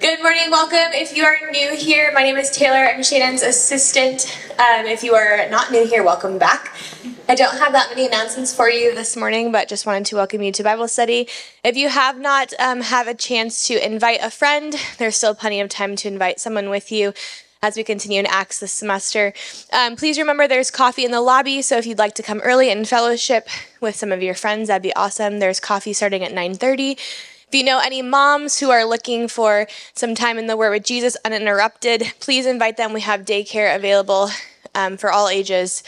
Good morning, welcome. If you are new here, my name is Taylor. I'm Shannon's assistant. Um, if you are not new here, welcome back. I don't have that many announcements for you this morning, but just wanted to welcome you to Bible study. If you have not um, have a chance to invite a friend, there's still plenty of time to invite someone with you as we continue in Acts this semester. Um, please remember there's coffee in the lobby, so if you'd like to come early and fellowship with some of your friends, that'd be awesome. There's coffee starting at 9:30. If you know any moms who are looking for some time in the Word with Jesus uninterrupted, please invite them. We have daycare available um, for all ages,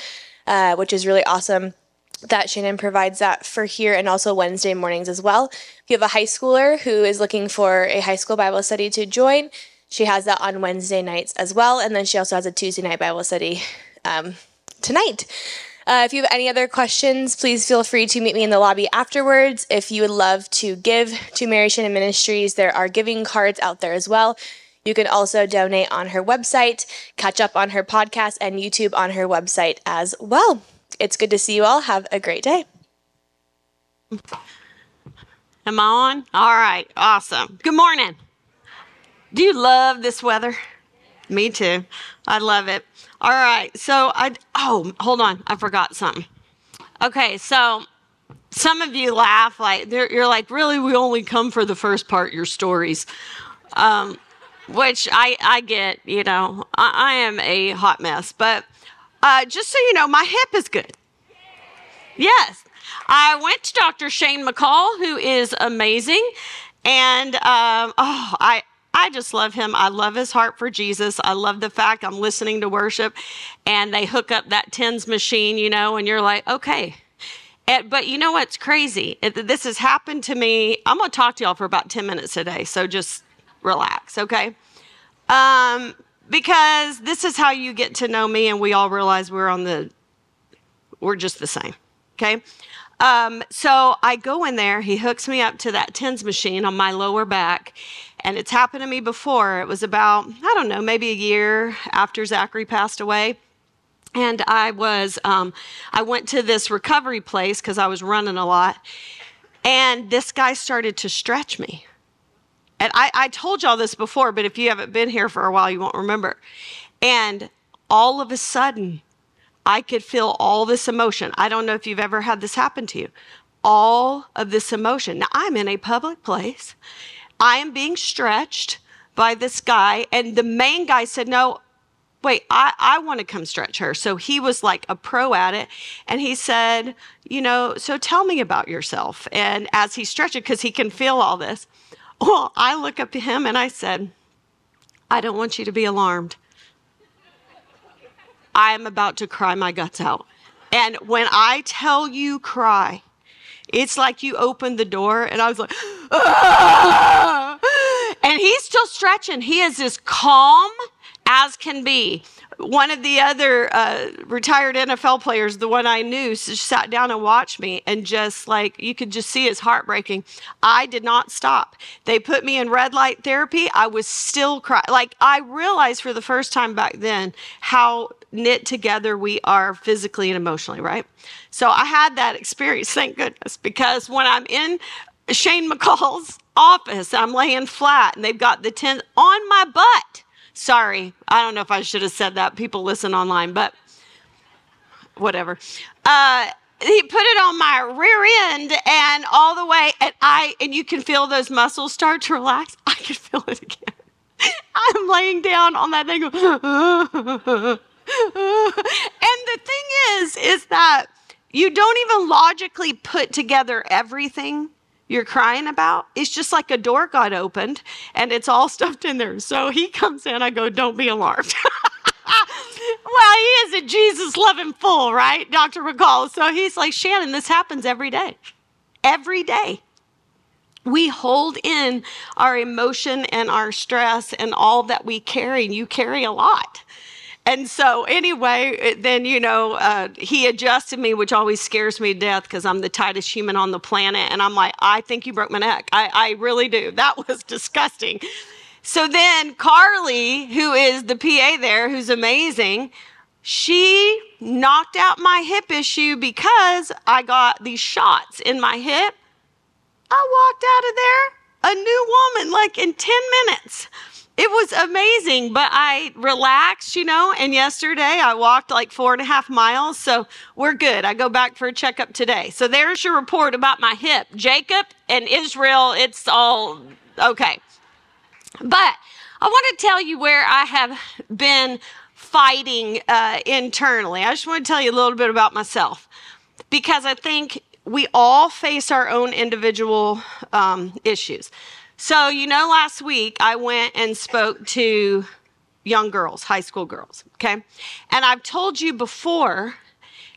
uh, which is really awesome that Shannon provides that for here and also Wednesday mornings as well. If you have a high schooler who is looking for a high school Bible study to join, she has that on Wednesday nights as well. And then she also has a Tuesday night Bible study um, tonight. Uh, if you have any other questions, please feel free to meet me in the lobby afterwards. If you would love to give to Mary Shannon Ministries, there are giving cards out there as well. You can also donate on her website, catch up on her podcast, and YouTube on her website as well. It's good to see you all. Have a great day. Am I on? All right, awesome. Good morning. Do you love this weather? Me too. I love it. All right. So I oh, hold on. I forgot something. Okay, so some of you laugh like you're like, really? We only come for the first part, your stories, um, which I I get. You know, I, I am a hot mess, but uh, just so you know, my hip is good. Yes, I went to Dr. Shane McCall, who is amazing, and um, oh, I I just love him. I love his heart for Jesus. I love the fact I'm listening to worship and they hook up that TENS machine, you know, and you're like, okay. And, but you know what's crazy? This has happened to me. I'm going to talk to y'all for about 10 minutes today, so just relax, okay? Um, because this is how you get to know me and we all realize we're on the, we're just the same, okay? Um, so I go in there, he hooks me up to that TENS machine on my lower back, and it's happened to me before. It was about, I don't know, maybe a year after Zachary passed away. And I was, um, I went to this recovery place because I was running a lot. And this guy started to stretch me. And I, I told y'all this before, but if you haven't been here for a while, you won't remember. And all of a sudden, I could feel all this emotion. I don't know if you've ever had this happen to you. All of this emotion. Now, I'm in a public place I am being stretched by this guy. And the main guy said, No, wait, I, I want to come stretch her. So he was like a pro at it. And he said, You know, so tell me about yourself. And as he stretched it, because he can feel all this, well, I look up to him and I said, I don't want you to be alarmed. I am about to cry my guts out. And when I tell you cry, it's like you opened the door and I was like, ah! and he's still stretching. He is as calm as can be. One of the other uh, retired NFL players, the one I knew, sat down and watched me, and just like you could just see his heart breaking. I did not stop. They put me in red light therapy. I was still crying. Like I realized for the first time back then how knit together we are physically and emotionally, right? So I had that experience, thank goodness, because when I'm in Shane McCall's office, I'm laying flat and they've got the TENS on my butt. Sorry, I don't know if I should have said that. People listen online, but whatever. Uh, he put it on my rear end and all the way, and I and you can feel those muscles start to relax. I can feel it again. I'm laying down on that thing. and the thing is, is that you don't even logically put together everything you're crying about. It's just like a door got opened and it's all stuffed in there. So he comes in, I go, Don't be alarmed. well, he is a Jesus loving fool, right? Dr. McCall. So he's like, Shannon, this happens every day. Every day. We hold in our emotion and our stress and all that we carry, and you carry a lot. And so, anyway, then, you know, uh, he adjusted me, which always scares me to death because I'm the tightest human on the planet. And I'm like, I think you broke my neck. I, I really do. That was disgusting. So then, Carly, who is the PA there, who's amazing, she knocked out my hip issue because I got these shots in my hip. I walked out of there a new woman like in 10 minutes. It was amazing, but I relaxed, you know. And yesterday I walked like four and a half miles, so we're good. I go back for a checkup today. So there's your report about my hip. Jacob and Israel, it's all okay. But I want to tell you where I have been fighting uh, internally. I just want to tell you a little bit about myself because I think we all face our own individual um, issues. So, you know, last week I went and spoke to young girls, high school girls, okay? And I've told you before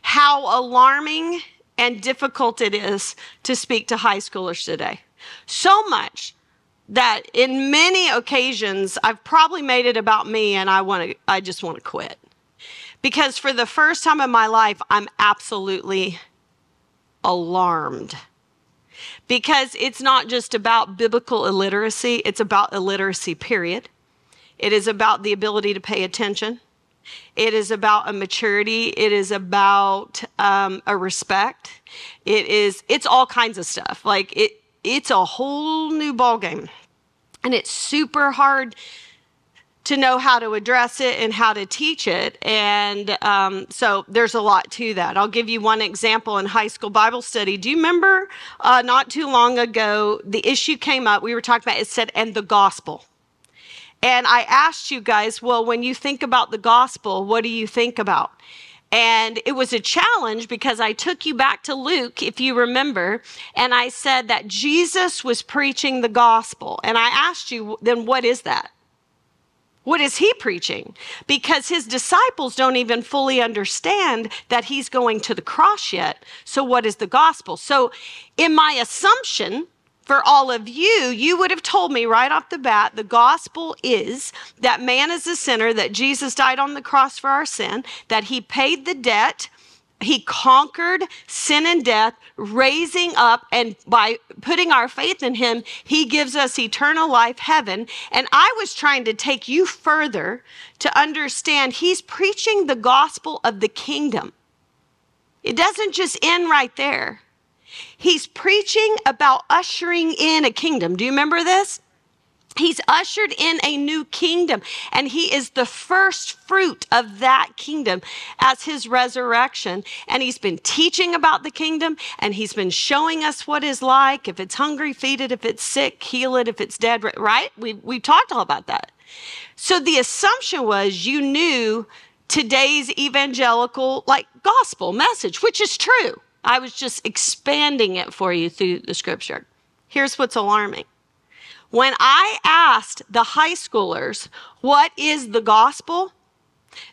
how alarming and difficult it is to speak to high schoolers today. So much that in many occasions I've probably made it about me and I want to I just want to quit. Because for the first time in my life I'm absolutely alarmed. Because it's not just about biblical illiteracy, it's about illiteracy period. It is about the ability to pay attention. It is about a maturity. It is about um, a respect. It is. It's all kinds of stuff. Like it. It's a whole new ballgame. And it's super hard to know how to address it and how to teach it. And um, so there's a lot to that. I'll give you one example in high school Bible study. Do you remember uh, not too long ago, the issue came up? We were talking about it said, and the gospel. And I asked you guys, well, when you think about the gospel, what do you think about? And it was a challenge because I took you back to Luke, if you remember, and I said that Jesus was preaching the gospel. And I asked you, then what is that? What is he preaching? Because his disciples don't even fully understand that he's going to the cross yet. So, what is the gospel? So, in my assumption, for all of you, you would have told me right off the bat the gospel is that man is a sinner, that Jesus died on the cross for our sin, that he paid the debt, he conquered sin and death, raising up, and by putting our faith in him, he gives us eternal life, heaven. And I was trying to take you further to understand he's preaching the gospel of the kingdom. It doesn't just end right there. He's preaching about ushering in a kingdom. Do you remember this? He's ushered in a new kingdom, and he is the first fruit of that kingdom as his resurrection. And he's been teaching about the kingdom, and he's been showing us what is like. If it's hungry, feed it. If it's sick, heal it. If it's dead, right? We, we talked all about that. So the assumption was you knew today's evangelical, like gospel message, which is true. I was just expanding it for you through the scripture. Here's what's alarming. When I asked the high schoolers, what is the gospel?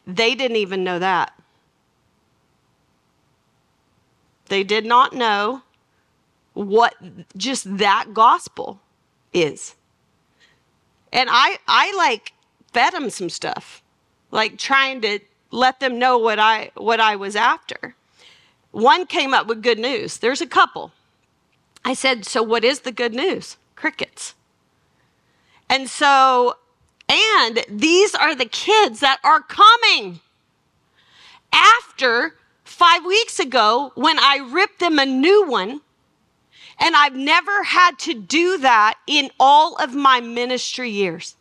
They didn't even know that. They did not know what just that gospel is. And I, I like fed them some stuff, like trying to let them know what I, what I was after. One came up with good news. There's a couple. I said, So what is the good news? Crickets. And so, and these are the kids that are coming after five weeks ago when I ripped them a new one. And I've never had to do that in all of my ministry years.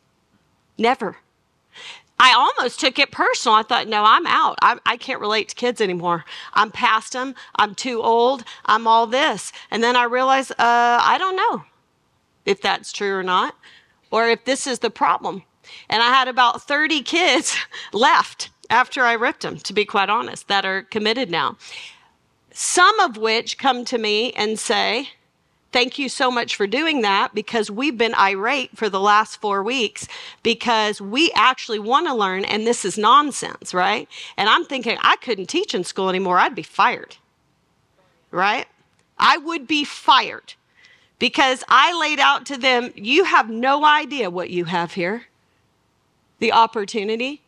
Never. I almost took it personal. I thought, no, I'm out. I, I, can't relate to kids anymore. I'm past them. I'm too old. I'm all this. And then I realized, uh, I don't know if that's true or not, or if this is the problem. And I had about 30 kids left after I ripped them, to be quite honest, that are committed now. Some of which come to me and say, Thank you so much for doing that because we've been irate for the last four weeks because we actually want to learn and this is nonsense, right? And I'm thinking, I couldn't teach in school anymore. I'd be fired, right? I would be fired because I laid out to them, you have no idea what you have here, the opportunity.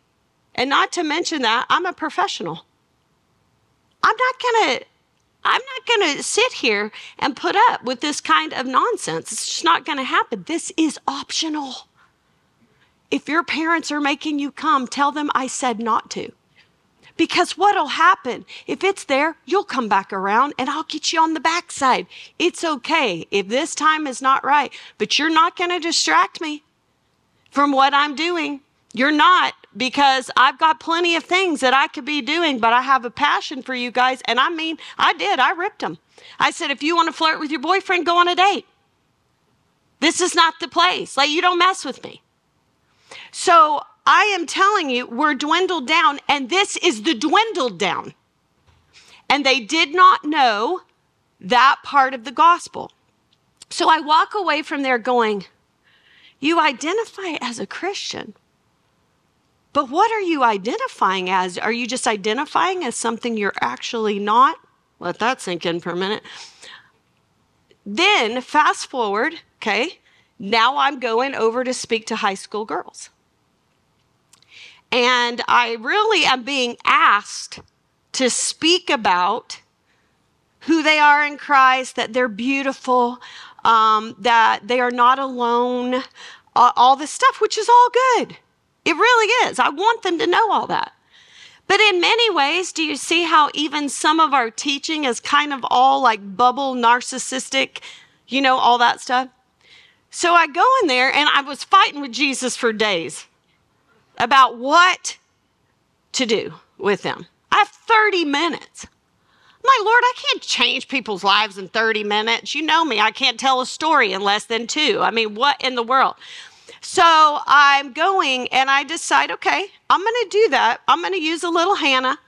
And not to mention that, I'm a professional. I'm not going to I'm not going to sit here and put up with this kind of nonsense. It's just not going to happen. This is optional. If your parents are making you come, tell them I said not to. Because what'll happen if it's there, you'll come back around and I'll get you on the backside. It's okay if this time is not right, but you're not going to distract me from what I'm doing. You're not because I've got plenty of things that I could be doing, but I have a passion for you guys. And I mean, I did. I ripped them. I said, if you want to flirt with your boyfriend, go on a date. This is not the place. Like, you don't mess with me. So I am telling you, we're dwindled down, and this is the dwindled down. And they did not know that part of the gospel. So I walk away from there going, You identify as a Christian. But what are you identifying as? Are you just identifying as something you're actually not? Let that sink in for a minute. Then, fast forward, okay, now I'm going over to speak to high school girls. And I really am being asked to speak about who they are in Christ, that they're beautiful, um, that they are not alone, uh, all this stuff, which is all good. It really is. I want them to know all that. But in many ways, do you see how even some of our teaching is kind of all like bubble, narcissistic, you know, all that stuff? So I go in there and I was fighting with Jesus for days about what to do with them. I have 30 minutes. My Lord, I can't change people's lives in 30 minutes. You know me, I can't tell a story in less than two. I mean, what in the world? So I'm going and I decide, okay, I'm going to do that. I'm going to use a little Hannah.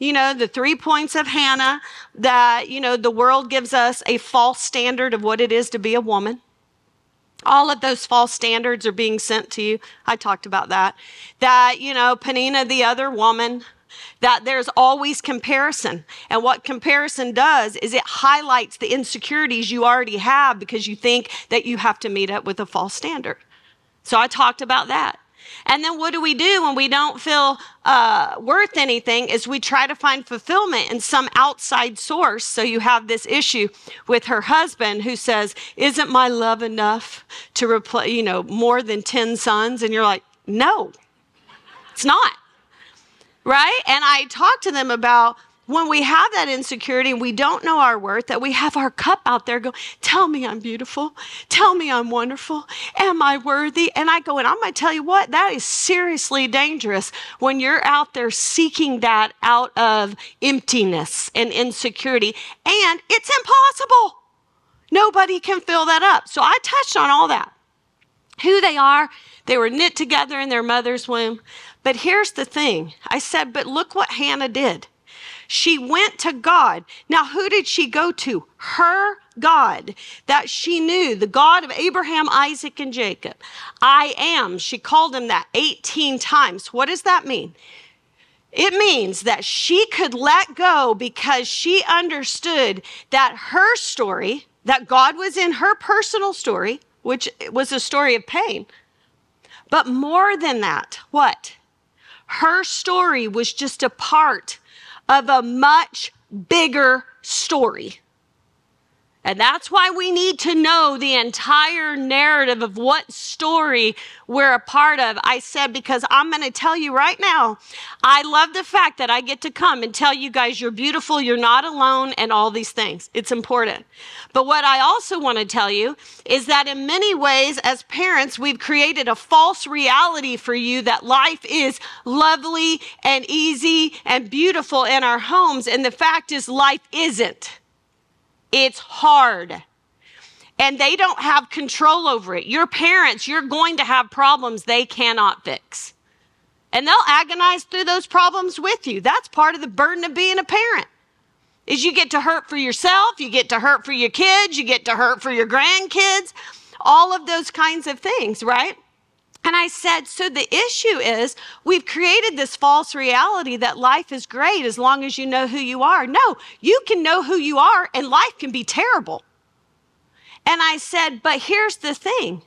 You know, the three points of Hannah that, you know, the world gives us a false standard of what it is to be a woman. All of those false standards are being sent to you. I talked about that. That, you know, Peninnah, the other woman, that there's always comparison. And what comparison does is it highlights the insecurities you already have because you think that you have to meet up with a false standard. So I talked about that. And then what do we do when we don't feel uh, worth anything? Is we try to find fulfillment in some outside source. So you have this issue with her husband who says, "Isn't my love enough to replace, you know, more than ten sons?" And you're like, "No, it's not." Right? And I talked to them about when we have that insecurity and we don't know our worth, that we have our cup out there go, tell me I'm beautiful. Tell me I'm wonderful. Am I worthy? And I go, and I'm going to tell you what, that is seriously dangerous when you're out there seeking that out of emptiness and insecurity. And it's impossible. Nobody can fill that up. So I touched on all that. Who they are, they were knit together in their mother's womb. But here's the thing I said, but look what Hannah did. She went to God. Now, who did she go to? Her God that she knew, the God of Abraham, Isaac, and Jacob. I am. She called him that 18 times. What does that mean? It means that she could let go because she understood that her story, that God was in her personal story, which was a story of pain. But more than that, what? Her story was just a part of a much bigger story. And that's why we need to know the entire narrative of what story we're a part of. I said, because I'm going to tell you right now, I love the fact that I get to come and tell you guys you're beautiful, you're not alone, and all these things. It's important. But what I also want to tell you is that in many ways, as parents, we've created a false reality for you that life is lovely and easy and beautiful in our homes. And the fact is, life isn't. It's hard. And they don't have control over it. Your parents, you're going to have problems they cannot fix. And they'll agonize through those problems with you. That's part of the burden of being a parent. Is you get to hurt for yourself, you get to hurt for your kids, you get to hurt for your grandkids, all of those kinds of things, right? And I said, so the issue is we've created this false reality that life is great as long as you know who you are. No, you can know who you are and life can be terrible. And I said, but here's the thing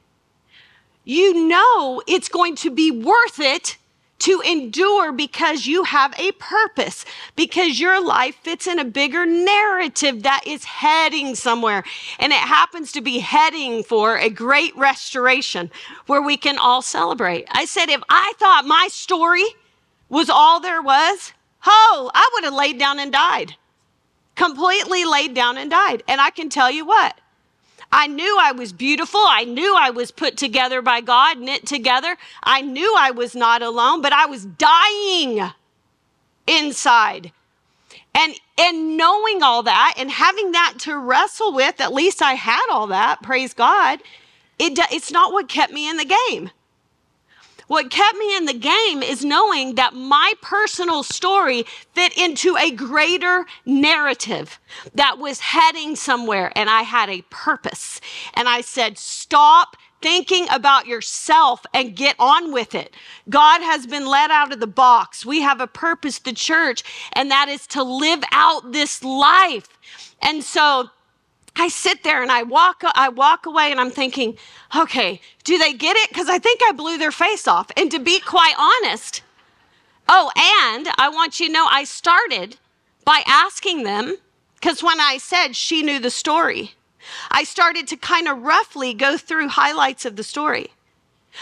you know it's going to be worth it to endure because you have a purpose, because your life fits in a bigger narrative that is heading somewhere. And it happens to be heading for a great restoration where we can all celebrate. I said, if I thought my story was all there was, oh, I would have laid down and died. Completely laid down and died. And I can tell you what, I knew I was beautiful. I knew I was put together by God, knit together. I knew I was not alone, but I was dying inside. And and knowing all that and having that to wrestle with, at least I had all that, praise God. It, it's not what kept me in the game. What kept me in the game is knowing that my personal story fit into a greater narrative that was heading somewhere and I had a purpose. And I said, stop thinking about yourself and get on with it. God has been let out of the box. We have a purpose, the church, and that is to live out this life. And so I sit there and I walk, I walk away and I'm thinking, okay, do they get it? Because I think I blew their face off. And to be quite honest, oh, and I want you to know I started by asking them, because when I said she knew the story, I started to kind of roughly go through highlights of the story.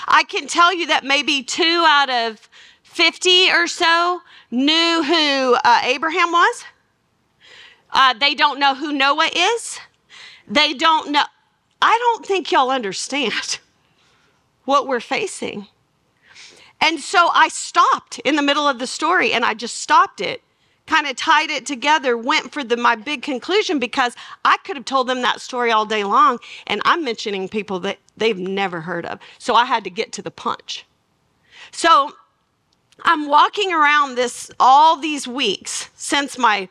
I can tell you that maybe two out of 50 or so knew who uh, Abraham was. Uh, they don't know who Noah is. They don't know. I don't think y'all understand what we're facing. And so I stopped in the middle of the story and I just stopped it, kind of tied it together, went for the, my big conclusion because I could have told them that story all day long. And I'm mentioning people that they've never heard of. So I had to get to the punch. So I'm walking around this all these weeks since my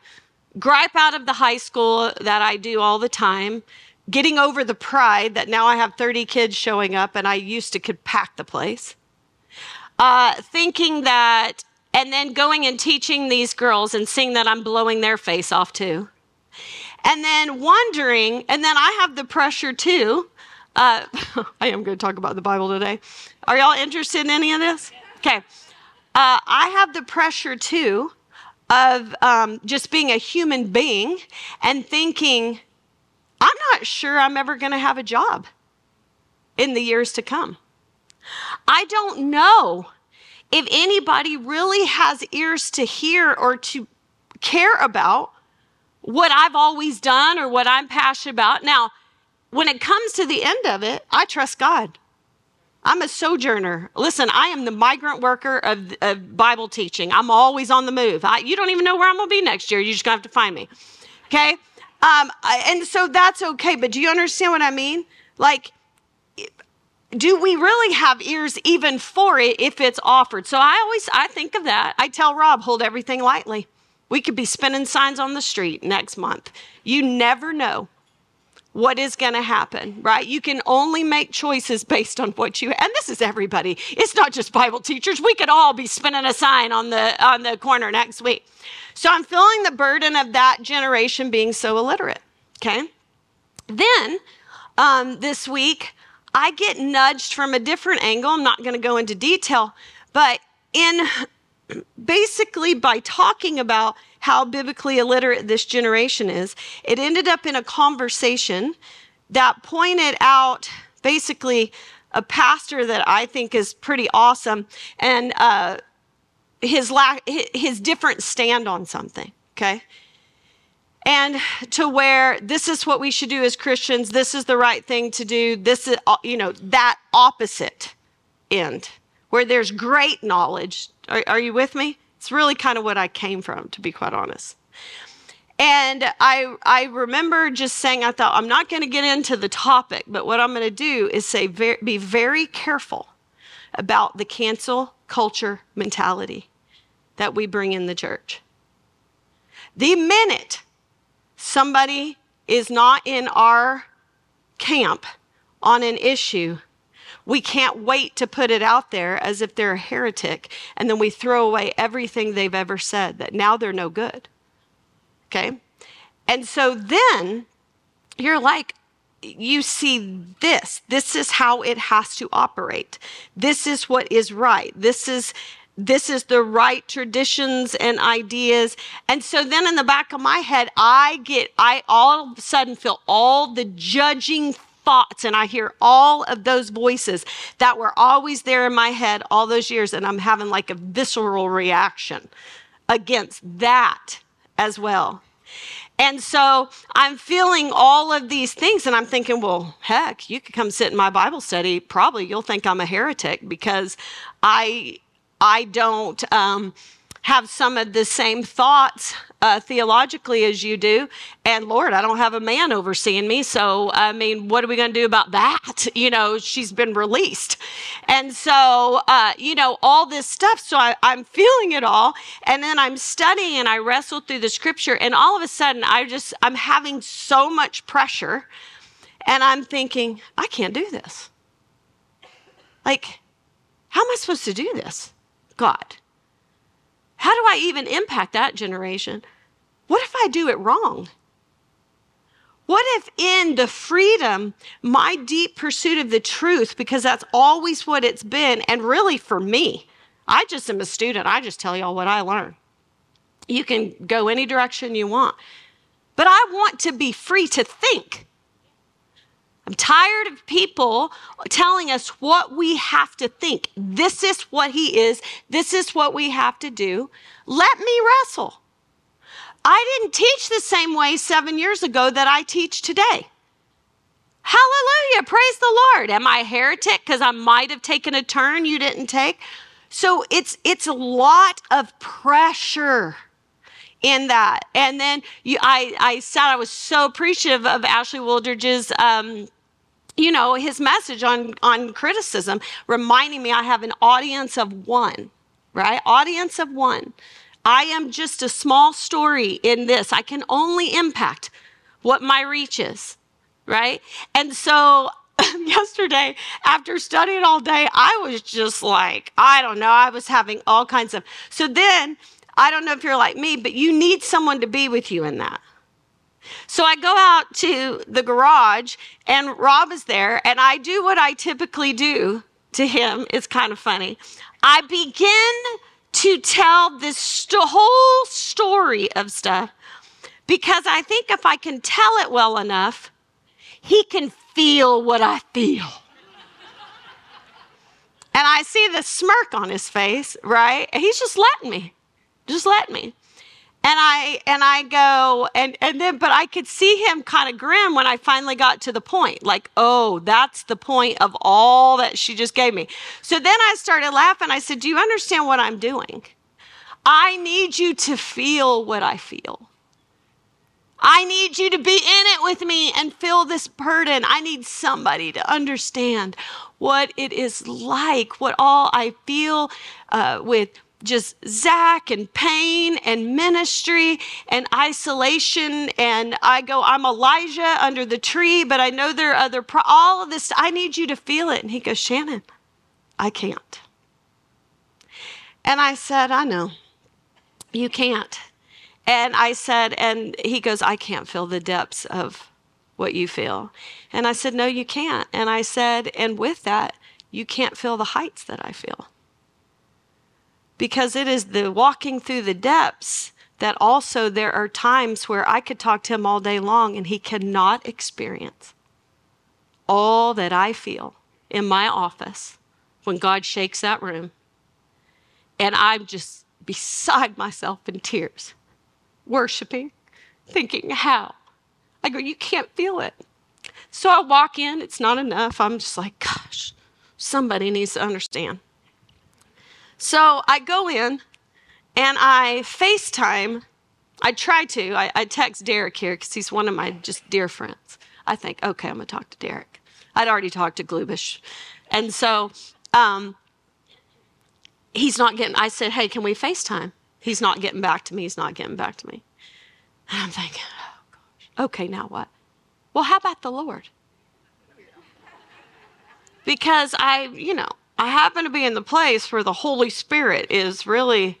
gripe out of the high school that I do all the time, getting over the pride that now I have 30 kids showing up and I used to could pack the place. Uh, thinking that, and then going and teaching these girls and seeing that I'm blowing their face off too. And then wondering, and then I have the pressure too. Uh, I am going to talk about the Bible today. Are y'all interested in any of this? Okay. Uh, I have the pressure too of um, just being a human being and thinking, I'm not sure I'm ever going to have a job in the years to come. I don't know if anybody really has ears to hear or to care about what I've always done or what I'm passionate about. Now, when it comes to the end of it, I trust God. I'm a sojourner. Listen, I am the migrant worker of, of Bible teaching. I'm always on the move. I, you don't even know where I'm going to be next year. You're just going to have to find me. Okay? Um, and so that's okay. But do you understand what I mean? Like, do we really have ears even for it if it's offered? So I always I think of that. I tell Rob, hold everything lightly. We could be spinning signs on the street next month. You never know what is going to happen, right? You can only make choices based on what you and this is everybody. It's not just Bible teachers. We could all be spinning a sign on the on the corner next week. So I'm feeling the burden of that generation being so illiterate. Okay. Then um, this week, I get nudged from a different angle. I'm not going to go into detail, but in basically by talking about how biblically illiterate this generation is, it ended up in a conversation that pointed out basically a pastor that I think is pretty awesome and uh, his, his different stand on something, okay? and to where this is what we should do as Christians, this is the right thing to do, this is, uh, you know, that opposite end, where there's great knowledge. Are, are you with me? It's really kind of what I came from, to be quite honest. And I, I remember just saying, I thought, I'm not going to get into the topic, but what I'm going to do is say, very, be very careful about the cancel culture mentality that we bring in the church. The minute somebody is not in our camp on an issue, we can't wait to put it out there as if they're a heretic, and then we throw away everything they've ever said, that now they're no good. Okay? And so then you're like, you see this. This is how it has to operate. This is what is right. This is this is the right traditions and ideas. And so then in the back of my head, I get, I all of a sudden feel all the judging thoughts and I hear all of those voices that were always there in my head all those years and I'm having like a visceral reaction against that as well. And so I'm feeling all of these things, and I'm thinking, well, heck, you could come sit in my Bible study. Probably you'll think I'm a heretic because I I don't um, have some of the same thoughts uh, theologically as you do. And Lord, I don't have a man overseeing me. So, I mean, what are we going to do about that? You know, she's been released. And so, uh, you know, all this stuff. So I, I'm feeling it all. And then I'm studying and I wrestle through the scripture. And all of a sudden, I just, I'm having so much pressure. And I'm thinking, I can't do this. Like, how am I supposed to do this? God. How do I even impact that generation? What if I do it wrong? What if, in the freedom, my deep pursuit of the truth, because that's always what it's been, and really for me, I just am a student. I just tell y'all what I learn. You can go any direction you want. But I want to be free to think. I'm tired of people telling us what we have to think. This is what he is. This is what we have to do. Let me wrestle. I didn't teach the same way seven years ago that I teach today. Hallelujah. Praise the Lord. Am I a heretic because I might have taken a turn you didn't take? So it's it's a lot of pressure in that. And then you, I, I said I was so appreciative of Ashley Wooldridge's, um, you know, his message on, on criticism, reminding me I have an audience of one, right? Audience of one. I am just a small story in this. I can only impact what my reach is, right? And so yesterday, after studying all day, I was just like, I don't know, I was having all kinds of. So then I don't know if you're like me, but you need someone to be with you in that. So I go out to the garage and Rob is there, and I do what I typically do to him. It's kind of funny. I begin to tell this st- whole story of stuff because I think if I can tell it well enough, he can feel what I feel. and I see the smirk on his face, right? He's just letting me. Just let me. And I and I go and and then but I could see him kind of grin when I finally got to the point. Like, "Oh, that's the point of all that she just gave me." So then I started laughing. I said, "Do you understand what I'm doing? I need you to feel what I feel." I need you to be in it with me and feel this burden. I need somebody to understand what it is like, what all I feel uh, with just Zach and pain and ministry and isolation. And I go, I'm Elijah under the tree, but I know there are other, pro- all of this. I need you to feel it. And he goes, Shannon, I can't. And I said, I know. You can't. And I said, and he goes, I can't feel the depths of what you feel. And I said, No, you can't. And I said, and with that, you can't feel the heights that I feel because it is the walking through the depths that also there are times where I could talk to him all day long and he cannot experience all that I feel in my office when God shakes that room. And I'm just beside myself in tears, worshiping, thinking, how? I go, you can't feel it. So I walk in, it's not enough. I'm just like, gosh, somebody needs to understand. So I go in and I FaceTime. I try to. I, I text Derek here because he's one of my just dear friends. I think, okay, I'm going to talk to Derek. I'd already talked to Glubish. And so um, he's not getting, I said, hey, can we FaceTime? He's not getting back to me. He's not getting back to me. And I'm thinking, oh gosh, okay, now what? Well, how about the Lord? Because I, you know, I happened to be in the place where the Holy Spirit is really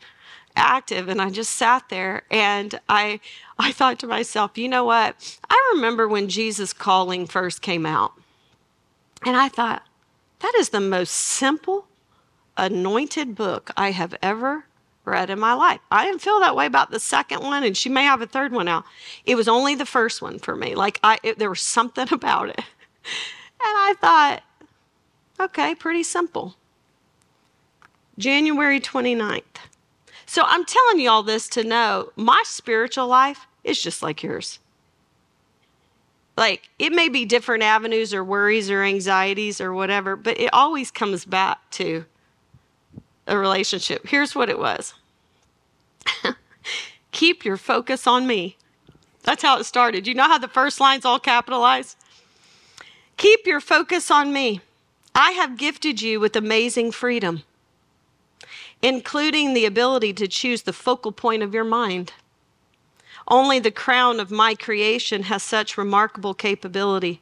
active and I just sat there and I I thought to myself, you know what? I remember when Jesus calling first came out. And I thought, that is the most simple anointed book I have ever read in my life. I didn't feel that way about the second one and she may have a third one out. It was only the first one for me. Like I it, there was something about it. And I thought, Okay, pretty simple. January 29th. So I'm telling you all this to know my spiritual life is just like yours. Like it may be different avenues or worries or anxieties or whatever, but it always comes back to a relationship. Here's what it was Keep your focus on me. That's how it started. You know how the first line's all capitalized? Keep your focus on me. I have gifted you with amazing freedom, including the ability to choose the focal point of your mind. Only the crown of my creation has such remarkable capability.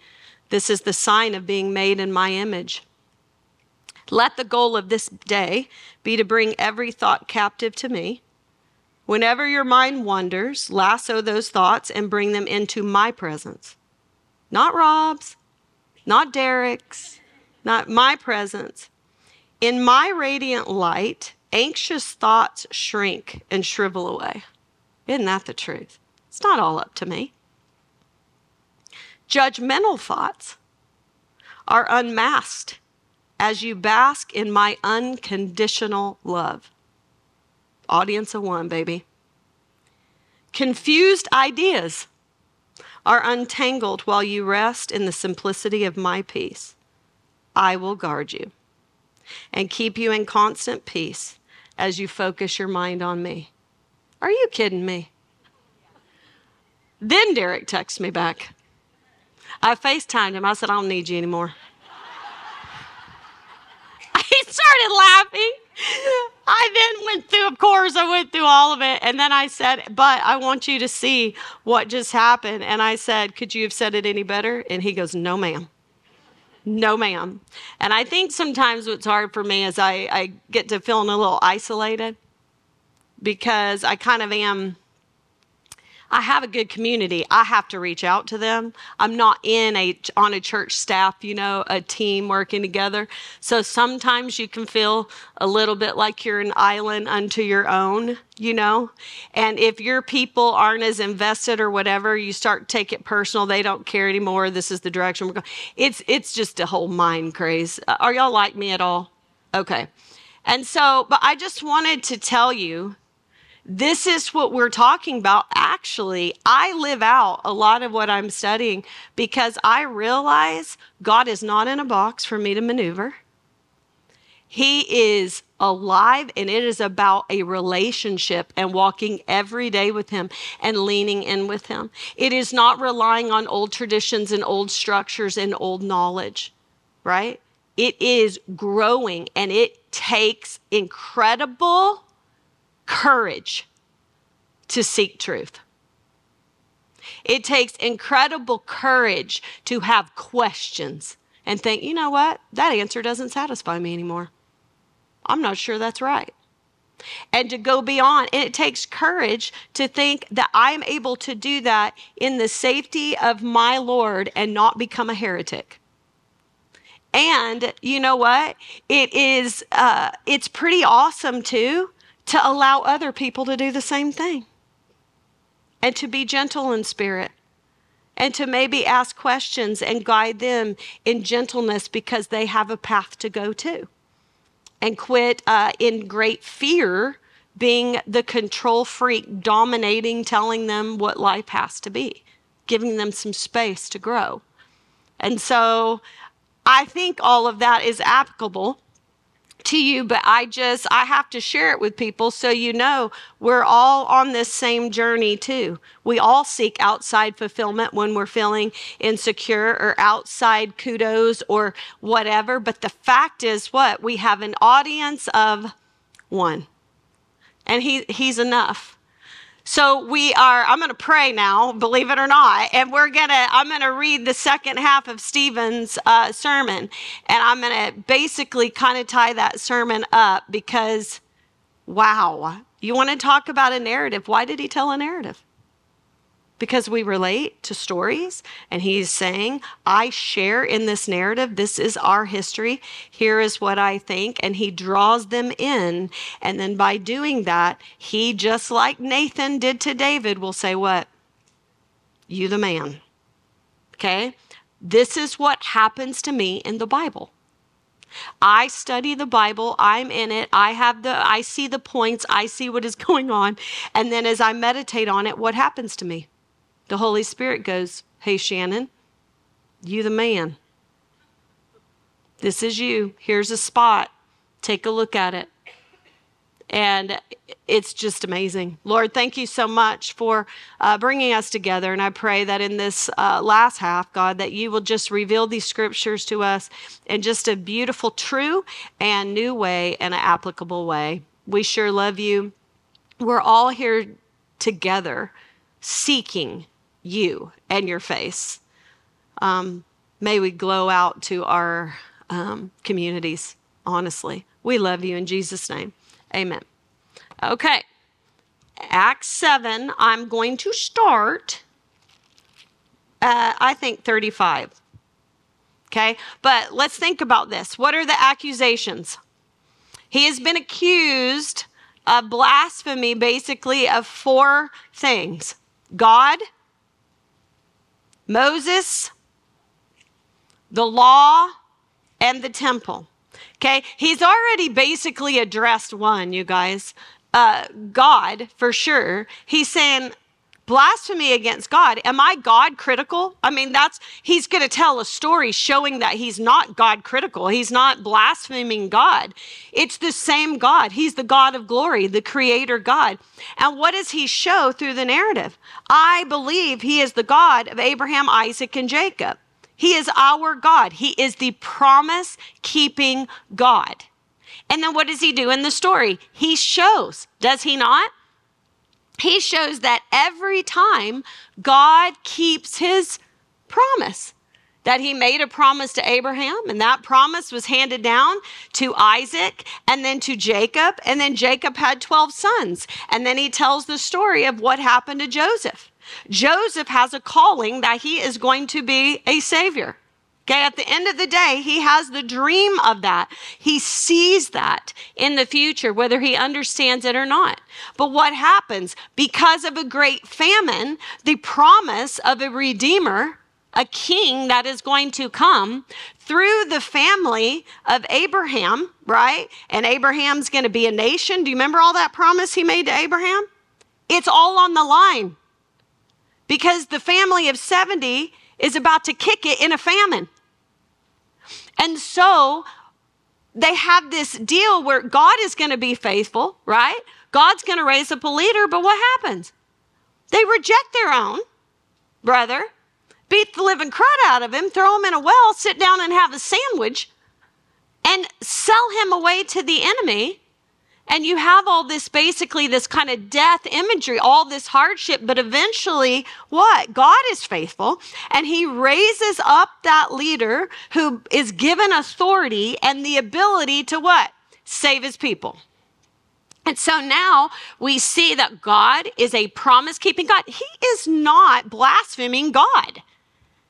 This is the sign of being made in my image. Let the goal of this day be to bring every thought captive to me. Whenever your mind wanders, lasso those thoughts and bring them into my presence. Not Rob's, not Derek's, not my presence. In my radiant light, anxious thoughts shrink and shrivel away. Isn't that the truth? It's not all up to me. Judgmental thoughts are unmasked as you bask in my unconditional love. Audience of one, baby. Confused ideas are untangled while you rest in the simplicity of my peace. I will guard you and keep you in constant peace as you focus your mind on me. Are you kidding me? Then Derek texts me back. I FaceTimed him. I said, I don't need you anymore. he started laughing. I then went through, of course, I went through all of it. And then I said, But I want you to see what just happened. And I said, Could you have said it any better? And he goes, No, ma'am. No, ma'am. And I think sometimes what's hard for me is I, I get to feeling a little isolated because I kind of am I have a good community. I have to reach out to them. I'm not in a on a church staff, you know, a team working together. So sometimes you can feel a little bit like you're an island unto your own, you know. And if your people aren't as invested or whatever, you start to take it personal. They don't care anymore. This is the direction we're going. It's it's just a whole mind craze. Are y'all like me at all? Okay. And so, but I just wanted to tell you this is what we're talking about. Actually, I live out a lot of what I'm studying because I realize God is not in a box for me to maneuver. He is alive, and it is about a relationship and walking every day with Him and leaning in with Him. It is not relying on old traditions and old structures and old knowledge, right? It is growing, and it takes incredible courage to seek truth. It takes incredible courage to have questions and think, you know what? That answer doesn't satisfy me anymore. I'm not sure that's right. And to go beyond, and it takes courage to think that I'm able to do that in the safety of my Lord and not become a heretic. And you know what? It is, uh, it's pretty awesome too to allow other people to do the same thing. And to be gentle in spirit. And to maybe ask questions and guide them in gentleness because they have a path to go to. And quit uh, in great fear being the control freak dominating telling them what life has to be giving them some space to grow. And so i think all of that is applicable to you, but I just, I have to share it with people so you know we're all on this same journey too. We all seek outside fulfillment when we're feeling insecure or outside kudos or whatever. But the fact is what? We have an audience of one, and he, he's enough. So we are, I'm going to pray now, believe it or not, and we're going to, I'm going to read the second half of Stephen's uh, sermon, and I'm going to basically kind of tie that sermon up because, wow, you want to talk about a narrative. Why did he tell a narrative? Because we relate to stories. And he's saying, I share in this narrative. This is our history. Here is what I think. And he draws them in. And then by doing that, he, just like Nathan did to David, will say, What? You the man. Okay? This is what happens to me in the Bible. I study the Bible, I'm in it, I have the I see the points, I see what is going on, and then as I meditate on it, what happens to me? The Holy Spirit goes, "Hey Shannon, you the man. This is you. Here's a spot. Take a look at it." And it's just amazing. Lord, thank you so much for uh, bringing us together. And I pray that in this uh, last half, God, that you will just reveal these scriptures to us in just a beautiful, true, and new way and an applicable way. We sure love you. We're all here together seeking you and your face. Um, may we glow out to our um, communities, honestly. We love you in Jesus' name. Amen. Okay. Acts 7, I'm going to start, uh, I think 35. Okay. But let's think about this. What are the accusations? He has been accused of blasphemy, basically, of four things God, Moses, the law, and the temple. Okay, he's already basically addressed one, you guys. Uh, God, for sure. He's saying, blasphemy against God. Am I God critical? I mean, that's, he's going to tell a story showing that he's not God critical. He's not blaspheming God. It's the same God. He's the God of glory, the creator God. And what does he show through the narrative? I believe he is the God of Abraham, Isaac, and Jacob. He is our God. He is the promise keeping God. And then what does he do in the story? He shows, does he not? He shows that every time God keeps his promise. That he made a promise to Abraham, and that promise was handed down to Isaac and then to Jacob, and then Jacob had 12 sons. And then he tells the story of what happened to Joseph. Joseph has a calling that he is going to be a savior. Okay, at the end of the day, he has the dream of that. He sees that in the future, whether he understands it or not. But what happens? Because of a great famine, the promise of a redeemer, a king that is going to come through the family of Abraham, right? And Abraham's going to be a nation. Do you remember all that promise he made to Abraham? It's all on the line because the family of 70 is about to kick it in a famine. And so they have this deal where God is going to be faithful, right? God's going to raise up a leader, but what happens? They reject their own brother, beat the living crud out of him, throw him in a well, sit down and have a sandwich, and sell him away to the enemy and you have all this basically this kind of death imagery, all this hardship, but eventually what? God is faithful and he raises up that leader who is given authority and the ability to what? Save his people. And so now we see that God is a promise keeping God. He is not blaspheming God.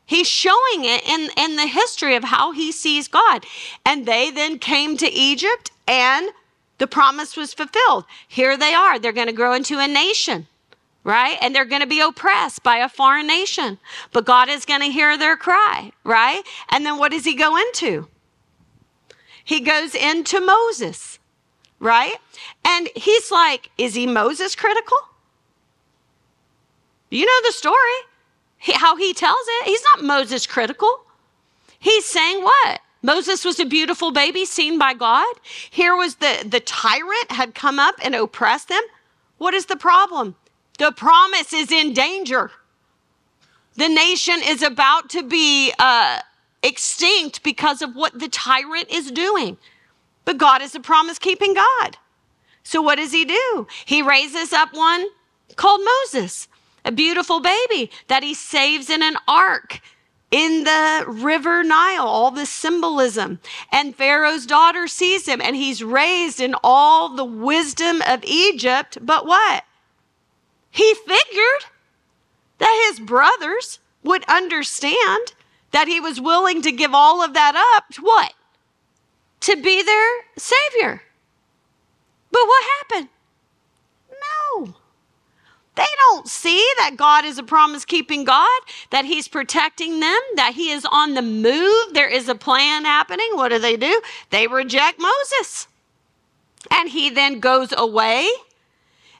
He's showing it in, in the history of how he sees God. And they then came to Egypt and the promise was fulfilled. Here they are. They're going to grow into a nation, right? And they're going to be oppressed by a foreign nation. But God is going to hear their cry, right? And then what does he go into? He goes into Moses, right? And he's like, is he Moses critical? You know the story, how he tells it. He's not Moses critical. He's saying what? Moses was a beautiful baby seen by God. Here was the, the tyrant had come up and oppressed them. What is the problem? The promise is in danger. The nation is about to be uh, extinct because of what the tyrant is doing. But God is a promise keeping God. So what does he do? He raises up one called Moses, a beautiful baby that he saves in an ark in the river Nile, all the symbolism. And Pharaoh's daughter sees him and he's raised in all the wisdom of Egypt. But what? He figured that his brothers would understand that he was willing to give all of that up. To what? To be their savior. But what happened? No. They don't see that God is a promise keeping God, that He's protecting them, that He is on the move. There is a plan happening. What do they do? They reject Moses. And he then goes away.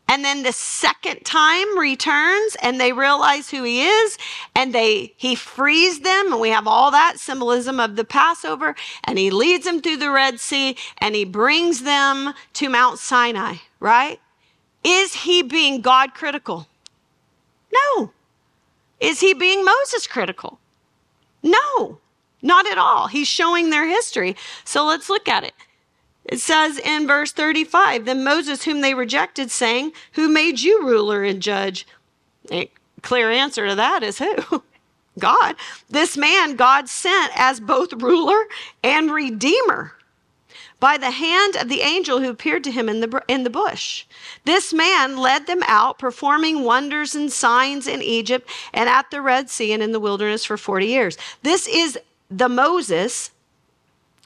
And then the second time returns and they realize who he is and they he frees them and we have all that symbolism of the Passover and he leads them through the Red Sea and he brings them to Mount Sinai, right? Is he being God critical? No. Is he being Moses critical? No, not at all. He's showing their history. So let's look at it. It says in verse 35 Then Moses, whom they rejected, saying, Who made you ruler and judge? A clear answer to that is who? God. This man God sent as both ruler and redeemer by the hand of the angel who appeared to him in the, in the bush. This man led them out, performing wonders and signs in Egypt and at the Red Sea and in the wilderness for 40 years. This is the Moses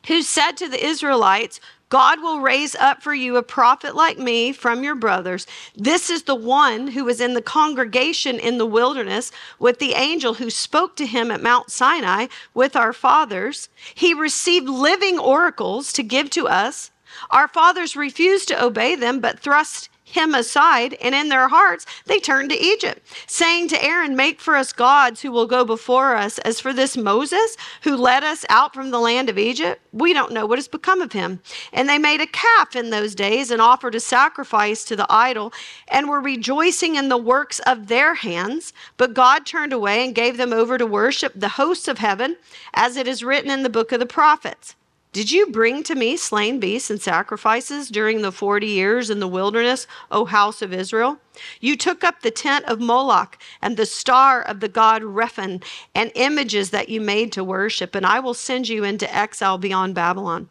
who said to the Israelites, God will raise up for you a prophet like me from your brothers. This is the one who was in the congregation in the wilderness with the angel who spoke to him at Mount Sinai with our fathers. He received living oracles to give to us. Our fathers refused to obey them, but thrust him aside, and in their hearts they turned to Egypt, saying to Aaron, Make for us gods who will go before us. As for this Moses who led us out from the land of Egypt, we don't know what has become of him. And they made a calf in those days and offered a sacrifice to the idol and were rejoicing in the works of their hands. But God turned away and gave them over to worship the hosts of heaven, as it is written in the book of the prophets. Did you bring to me slain beasts and sacrifices during the 40 years in the wilderness, O house of Israel? You took up the tent of Moloch and the star of the god Rephan and images that you made to worship, and I will send you into exile beyond Babylon.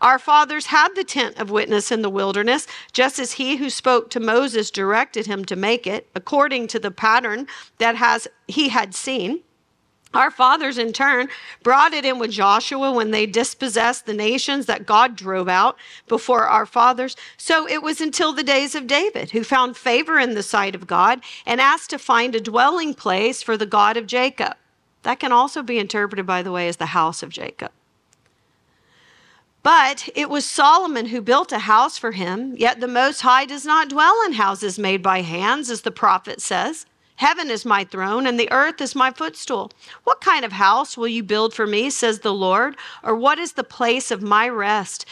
Our fathers had the tent of witness in the wilderness, just as he who spoke to Moses directed him to make it, according to the pattern that has he had seen. Our fathers, in turn, brought it in with Joshua when they dispossessed the nations that God drove out before our fathers. So it was until the days of David, who found favor in the sight of God and asked to find a dwelling place for the God of Jacob. That can also be interpreted, by the way, as the house of Jacob. But it was Solomon who built a house for him, yet the Most High does not dwell in houses made by hands, as the prophet says. Heaven is my throne, and the earth is my footstool. What kind of house will you build for me, says the Lord? Or what is the place of my rest?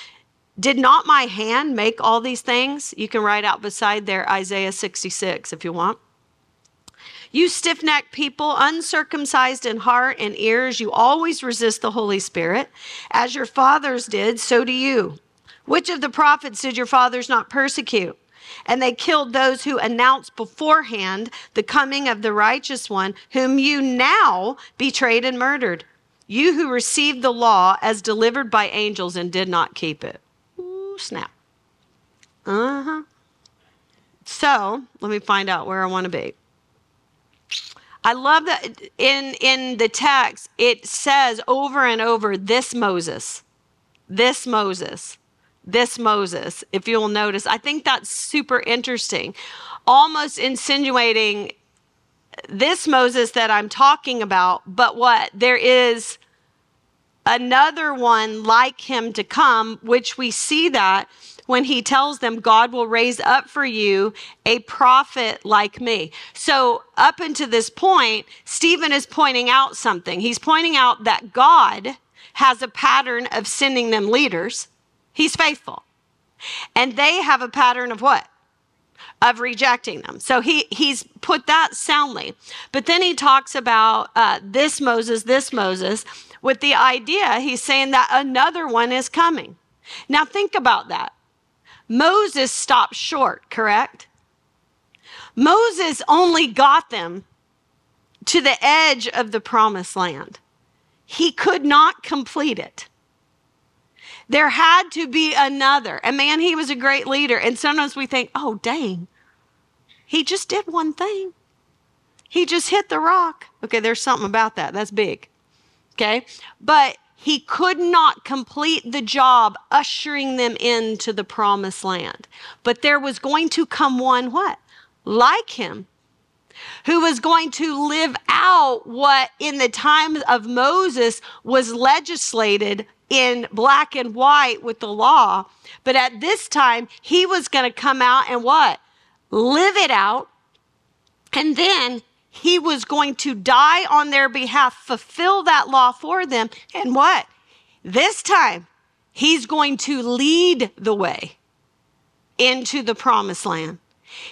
Did not my hand make all these things? You can write out beside there Isaiah 66 if you want. You stiff necked people, uncircumcised in heart and ears, you always resist the Holy Spirit. As your fathers did, so do you. Which of the prophets did your fathers not persecute? And they killed those who announced beforehand the coming of the righteous one, whom you now betrayed and murdered. You who received the law as delivered by angels and did not keep it. Ooh, snap. Uh huh. So let me find out where I want to be. I love that in in the text it says over and over this Moses, this Moses this Moses, if you'll notice. I think that's super interesting. Almost insinuating this Moses that I'm talking about, but what? There is another one like him to come, which we see that when he tells them, God will raise up for you a prophet like me. So, up until this point, Stephen is pointing out something. He's pointing out that God has a pattern of sending them leaders He's faithful. And they have a pattern of what? Of rejecting them. So he, he's put that soundly. But then he talks about uh, this Moses, this Moses, with the idea he's saying that another one is coming. Now think about that. Moses stopped short, correct? Moses only got them to the edge of the promised land. He could not complete it. There had to be another. And man, he was a great leader. And sometimes we think, oh, dang, he just did one thing. He just hit the rock. Okay, there's something about that. That's big. Okay. But he could not complete the job ushering them into the promised land. But there was going to come one what? like him, who was going to live out what in the time of Moses was legislated in black and white with the law. But at this time, he was going to come out and what? Live it out. And then he was going to die on their behalf, fulfill that law for them. And what? This time, he's going to lead the way into the promised land.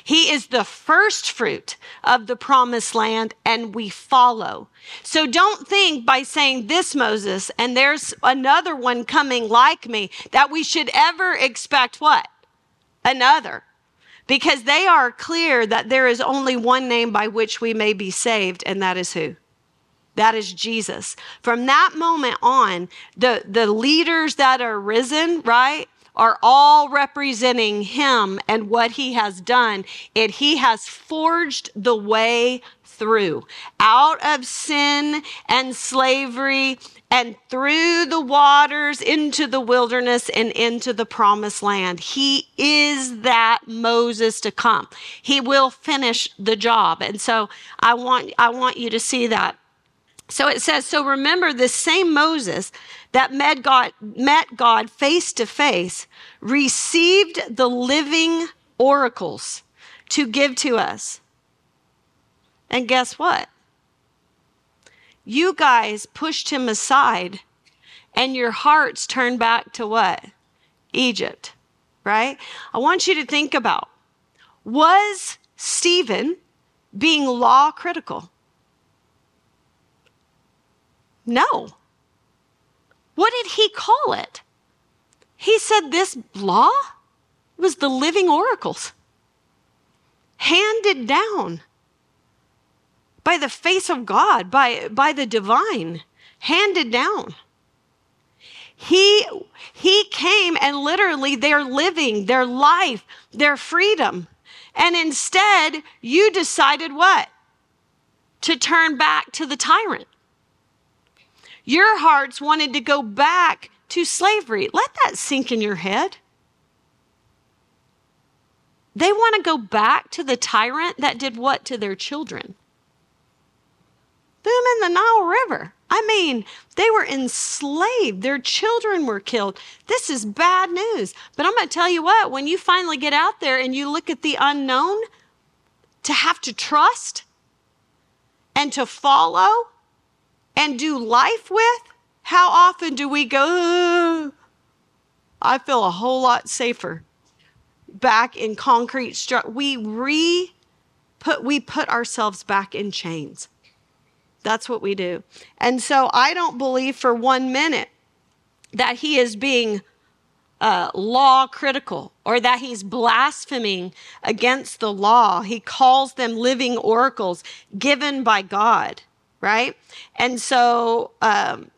He is the first fruit of the promised land, and we follow. So don't think by saying this, Moses, and there's another one coming like me, that we should ever expect what? Another. Because they are clear that there is only one name by which we may be saved, and that is who? That is Jesus. From that moment on, the, the leaders that are risen, right? Are all representing him and what he has done. And he has forged the way through out of sin and slavery and through the waters into the wilderness and into the promised land. He is that Moses to come. He will finish the job. And so I want, I want you to see that. So it says, so remember this same Moses that met God, met God face to face received the living oracles to give to us. And guess what? You guys pushed him aside and your hearts turned back to what? Egypt, right? I want you to think about was Stephen being law critical? No. What did he call it? He said this law was the living oracles handed down by the face of God, by, by the divine, handed down. He, he came and literally their living, their life, their freedom. And instead, you decided what? To turn back to the tyrant. Your hearts wanted to go back to slavery. Let that sink in your head. They want to go back to the tyrant that did what to their children? Them in the Nile River. I mean, they were enslaved. Their children were killed. This is bad news. But I'm going to tell you what, when you finally get out there and you look at the unknown, to have to trust and to follow and do life with, how often do we go, I feel a whole lot safer back in concrete structure. We re put we put ourselves back in chains. That's what we do. And so I don't believe for one minute that he is being uh, law critical or that he's blaspheming against the law. He calls them living oracles given by God right? And so um,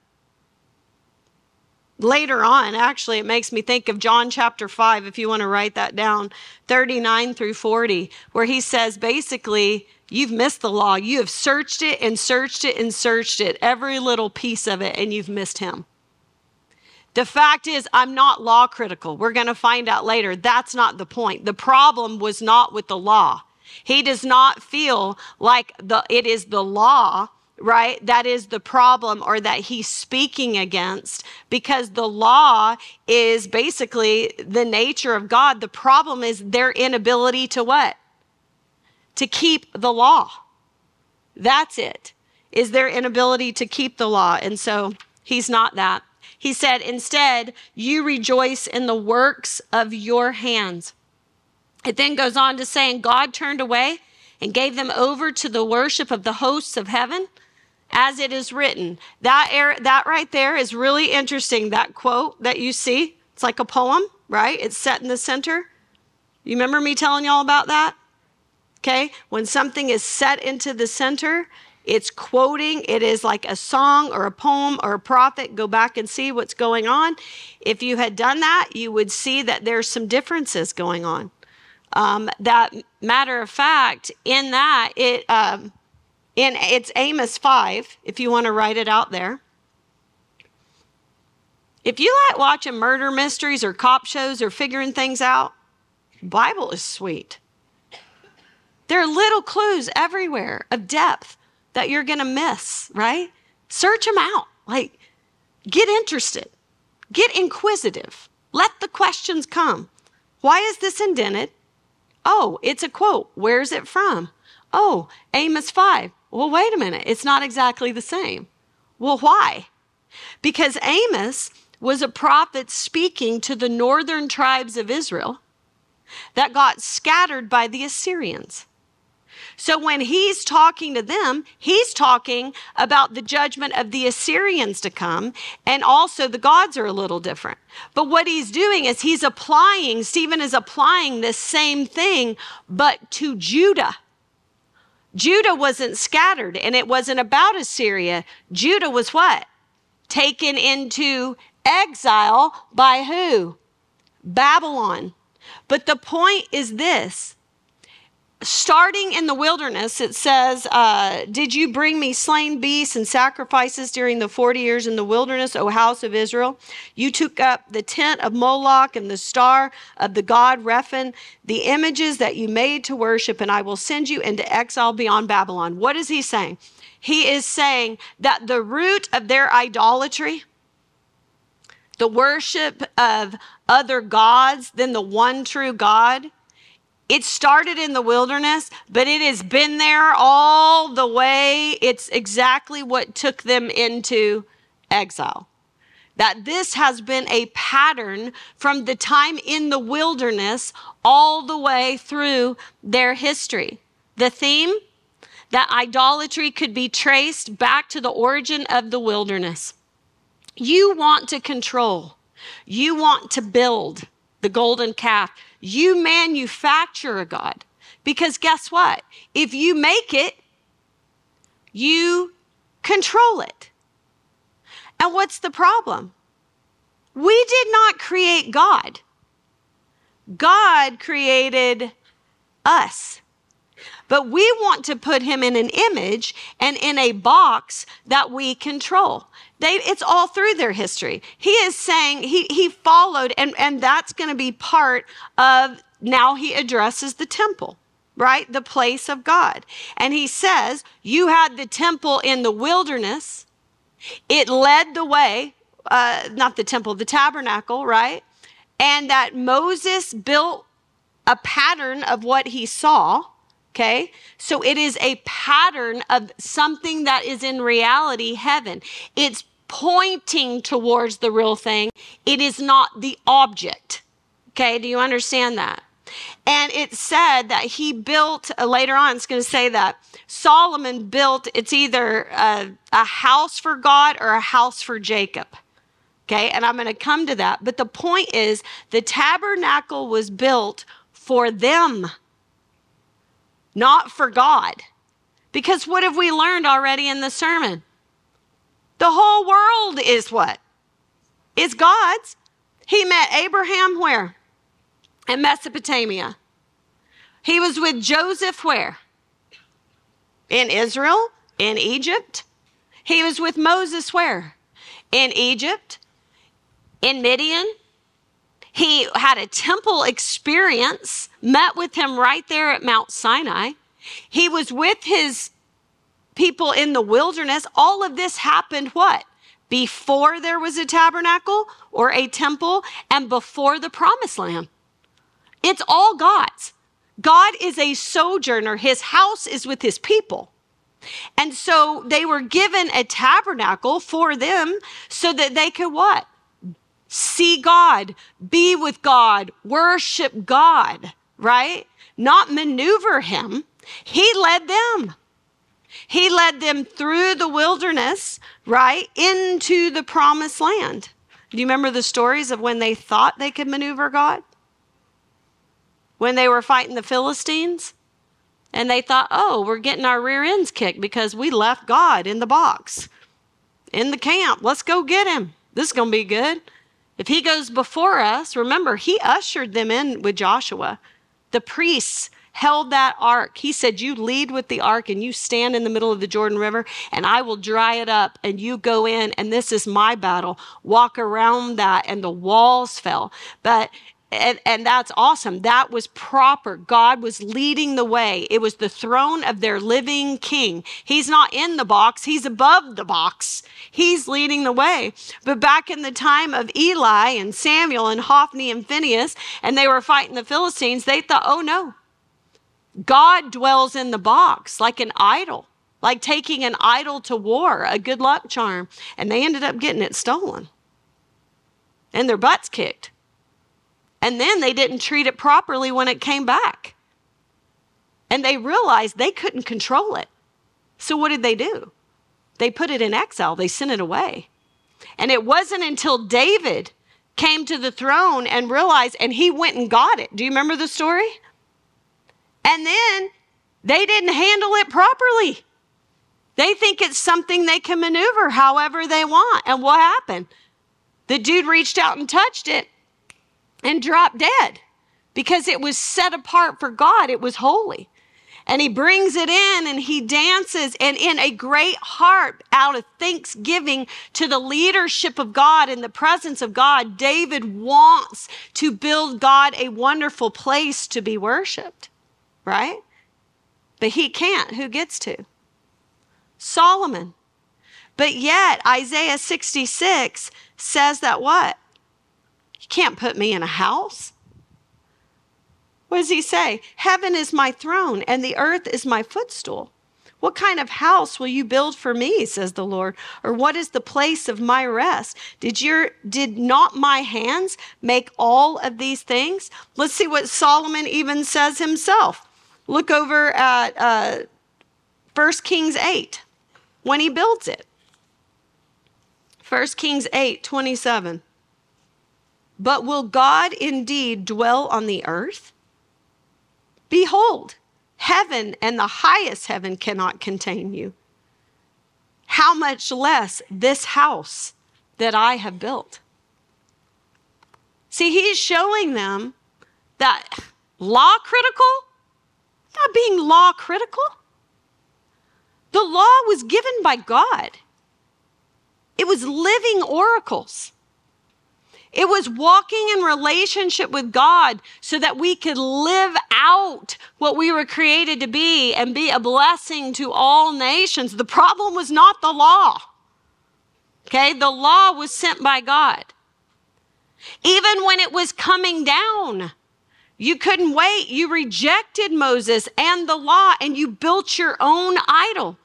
later on, actually, it makes me think of John chapter 5, if you want to write that down, 39 through 40, where he says basically, You've missed the law. You have searched it and searched it and searched it, every little piece of it, and you've missed him. The fact is, I'm not law critical. We're going to find out later. That's not the point. The problem was not with the law. He does not feel like the, it is the law right? That is the problem or that he's speaking against because the law is basically the nature of God. The problem is their inability to what? To keep the law. That's it, is their inability to keep the law. And so he's not that. He said, instead, you rejoice in the works of your hands. It then goes on to say, and God turned away and gave them over to the worship of the hosts of heaven as it is written. That, er, that right there is really interesting. That quote that you see, it's like a poem, right? It's set in the center. You remember me telling y'all about that? Okay. When something is set into the center, it's quoting, it is like a song or a poem or a prophet. Go back and see what's going on. If you had done that, you would see that there's some differences going on. Um, that matter of fact, in that, it, um, in it's Amos 5, if you want to write it out there. If you like watching murder mysteries or cop shows or figuring things out, Bible is sweet. There are little clues everywhere of depth that you're going to miss, right? Search them out. Like, get interested, get inquisitive, let the questions come. Why is this indented? Oh, it's a quote. Where's it from? Oh, Amos 5. Well, wait a minute. It's not exactly the same. Well, why? Because Amos was a prophet speaking to the northern tribes of Israel that got scattered by the Assyrians. So when he's talking to them, he's talking about the judgment of the Assyrians to come, and also the gods are a little different. But what he's doing is he's applying, Stephen is applying this same thing, but to Judah. Judah wasn't scattered, and it wasn't about Assyria. Judah was what? Taken into exile by who? Babylon. But the point is this starting in the wilderness, it says, uh, Did you bring me slain beasts and sacrifices during the 40 years in the wilderness, O house of Israel? You took up the tent of Moloch and the star of the god Rephan, the images that you made to worship, and I will send you into exile beyond Babylon. What is he saying? He is saying that the root of their idolatry, the worship of other gods than the one true God, it started in the wilderness, but it has been there all the way. It's exactly what took them into exile. That this has been a pattern from the time in the wilderness all the way through their history. The theme that idolatry could be traced back to the origin of the wilderness. You want to control, you want to build the golden calf. You manufacture a God. Because guess what? If you make it, you control it. And what's the problem? We did not create God. God created us. But we want to put him in an image and in a box that we control. They, it's all through their history. He is saying he, he followed, and, and that's going to be part of now he addresses the temple, right? The place of God. And he says, You had the temple in the wilderness, it led the way, uh, not the temple, the tabernacle, right? And that Moses built a pattern of what he saw Okay. So it is a pattern of something that is in reality heaven. It's pointing towards the real thing. It is not the object. Okay. Do you understand that? And it said that he built, uh, later on, it's going to say that Solomon built, it's either a, a house for God or a house for Jacob. Okay. And I'm going to come to that. But the point is, the tabernacle was built for them not for God. Because what have we learned already in the sermon? The whole world is what? Is God's. He met Abraham where? In Mesopotamia. He was with Joseph where? In Israel, in Egypt. He was with Moses where? In Egypt, in Midian, he had a temple experience, met with him right there at Mount Sinai. He was with his people in the wilderness. All of this happened what? Before there was a tabernacle or a temple and before the promised land. It's all God's. God is a sojourner. His house is with his people. And so they were given a tabernacle for them so that they could what? see God, be with God, worship God, right? Not maneuver him. He led them. He led them through the wilderness, right, into the promised land. Do you remember the stories of when they thought they could maneuver God? When they were fighting the Philistines? And they thought, oh, we're getting our rear ends kicked because we left God in the box, in the camp. Let's go get him. This is going to be good. If he goes before us, remember, he ushered them in with Joshua. The priests held that ark. He said, You lead with the ark and you stand in the middle of the Jordan River, and I will dry it up, and you go in, and this is my battle. Walk around that, and the walls fell. But and, and that's awesome. That was proper. God was leading the way. It was the throne of their living king. He's not in the box, he's above the box. He's leading the way. But back in the time of Eli and Samuel and Hophni and Phineas, and they were fighting the Philistines, they thought, oh no, God dwells in the box like an idol, like taking an idol to war, a good luck charm. And they ended up getting it stolen and their butts kicked. And then they didn't treat it properly when it came back. And they realized they couldn't control it. So what did they do? They put it in exile, they sent it away. And it wasn't until David came to the throne and realized, and he went and got it. Do you remember the story? And then they didn't handle it properly. They think it's something they can maneuver however they want. And what happened? The dude reached out and touched it and dropped dead because it was set apart for God. It was holy. And he brings it in and he dances and in a great heart out of thanksgiving to the leadership of God in the presence of God, David wants to build God a wonderful place to be worshiped, right? But he can't. Who gets to? Solomon. But yet, Isaiah 66 says that what? You can't put me in a house. What does he say? Heaven is my throne and the earth is my footstool. What kind of house will you build for me, says the Lord? Or what is the place of my rest? Did your did not my hands make all of these things? Let's see what Solomon even says himself. Look over at uh, 1 Kings 8 when he builds it. 1 Kings 8 27. But will God indeed dwell on the earth? Behold, heaven and the highest heaven cannot contain you. How much less this house that I have built? See, he's showing them that law critical, not being law critical. The law was given by God, it was living oracles. It was walking in relationship with God so that we could live out what we were created to be and be a blessing to all nations. The problem was not the law. Okay, the law was sent by God. Even when it was coming down, you couldn't wait. You rejected Moses and the law and you built your own idol.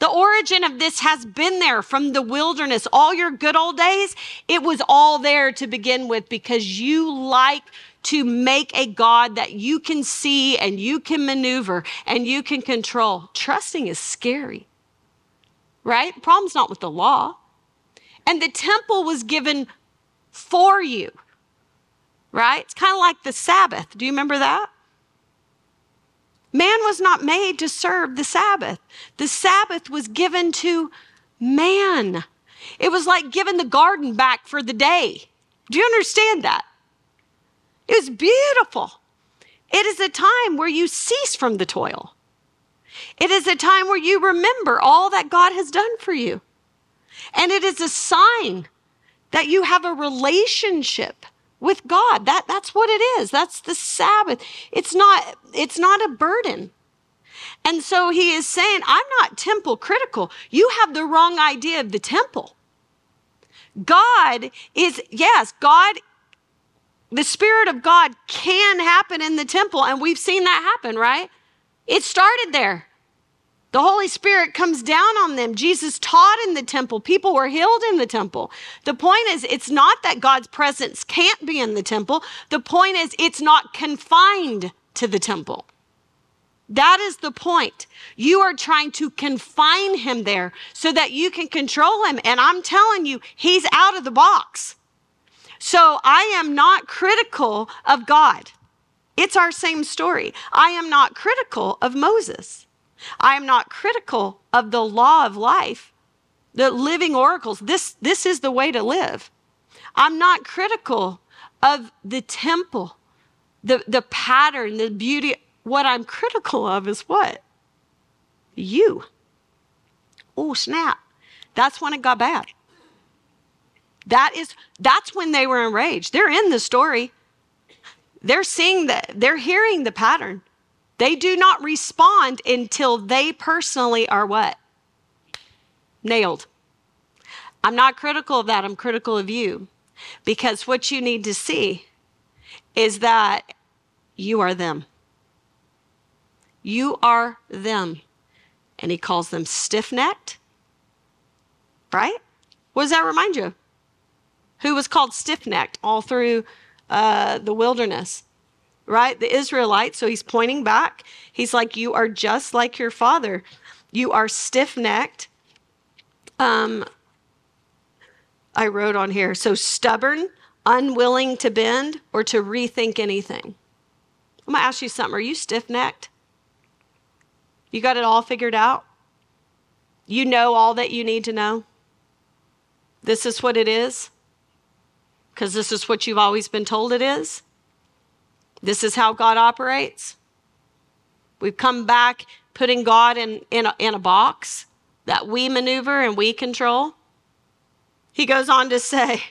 The origin of this has been there from the wilderness. All your good old days, it was all there to begin with because you like to make a God that you can see and you can maneuver and you can control. Trusting is scary, right? Problem's not with the law. And the temple was given for you, right? It's kind of like the Sabbath. Do you remember that? Man was not made to serve the Sabbath. The Sabbath was given to man. It was like giving the garden back for the day. Do you understand that? It was beautiful. It is a time where you cease from the toil. It is a time where you remember all that God has done for you. And it is a sign that you have a relationship with God. That, that's what it is. That's the Sabbath. It's not, it's not a burden. And so he is saying, I'm not temple critical. You have the wrong idea of the temple. God is, yes, God, the Spirit of God can happen in the temple, and we've seen that happen, right? It started there. The Holy Spirit comes down on them. Jesus taught in the temple. People were healed in the temple. The point is, it's not that God's presence can't be in the temple. The point is, it's not confined to the temple. That is the point. You are trying to confine him there so that you can control him. And I'm telling you, he's out of the box. So I am not critical of God. It's our same story. I am not critical of Moses. I am not critical of the law of life, the living oracles. This, this is the way to live. I'm not critical of the temple, the, the pattern, the beauty. What I'm critical of is what? You. Oh, snap. That's when it got bad. That is, that's when they were enraged. They're in the story. they're seeing that, they're hearing the pattern. They do not respond until they personally are what? Nailed. I'm not critical of that. I'm critical of you because what you need to see is that you are them. You are them. And he calls them stiff necked. Right? What does that remind you? Who was called stiff necked all through uh, the wilderness? Right? The Israelites. So he's pointing back. He's like, You are just like your father. You are stiff necked. Um, I wrote on here. So stubborn, unwilling to bend, or to rethink anything. I'm going to ask you something. Are you stiff necked? You got it all figured out? You know all that you need to know? This is what it is? Because this is what you've always been told it is? This is how God operates? We've come back putting God in, in, a, in a box that we maneuver and we control. He goes on to say,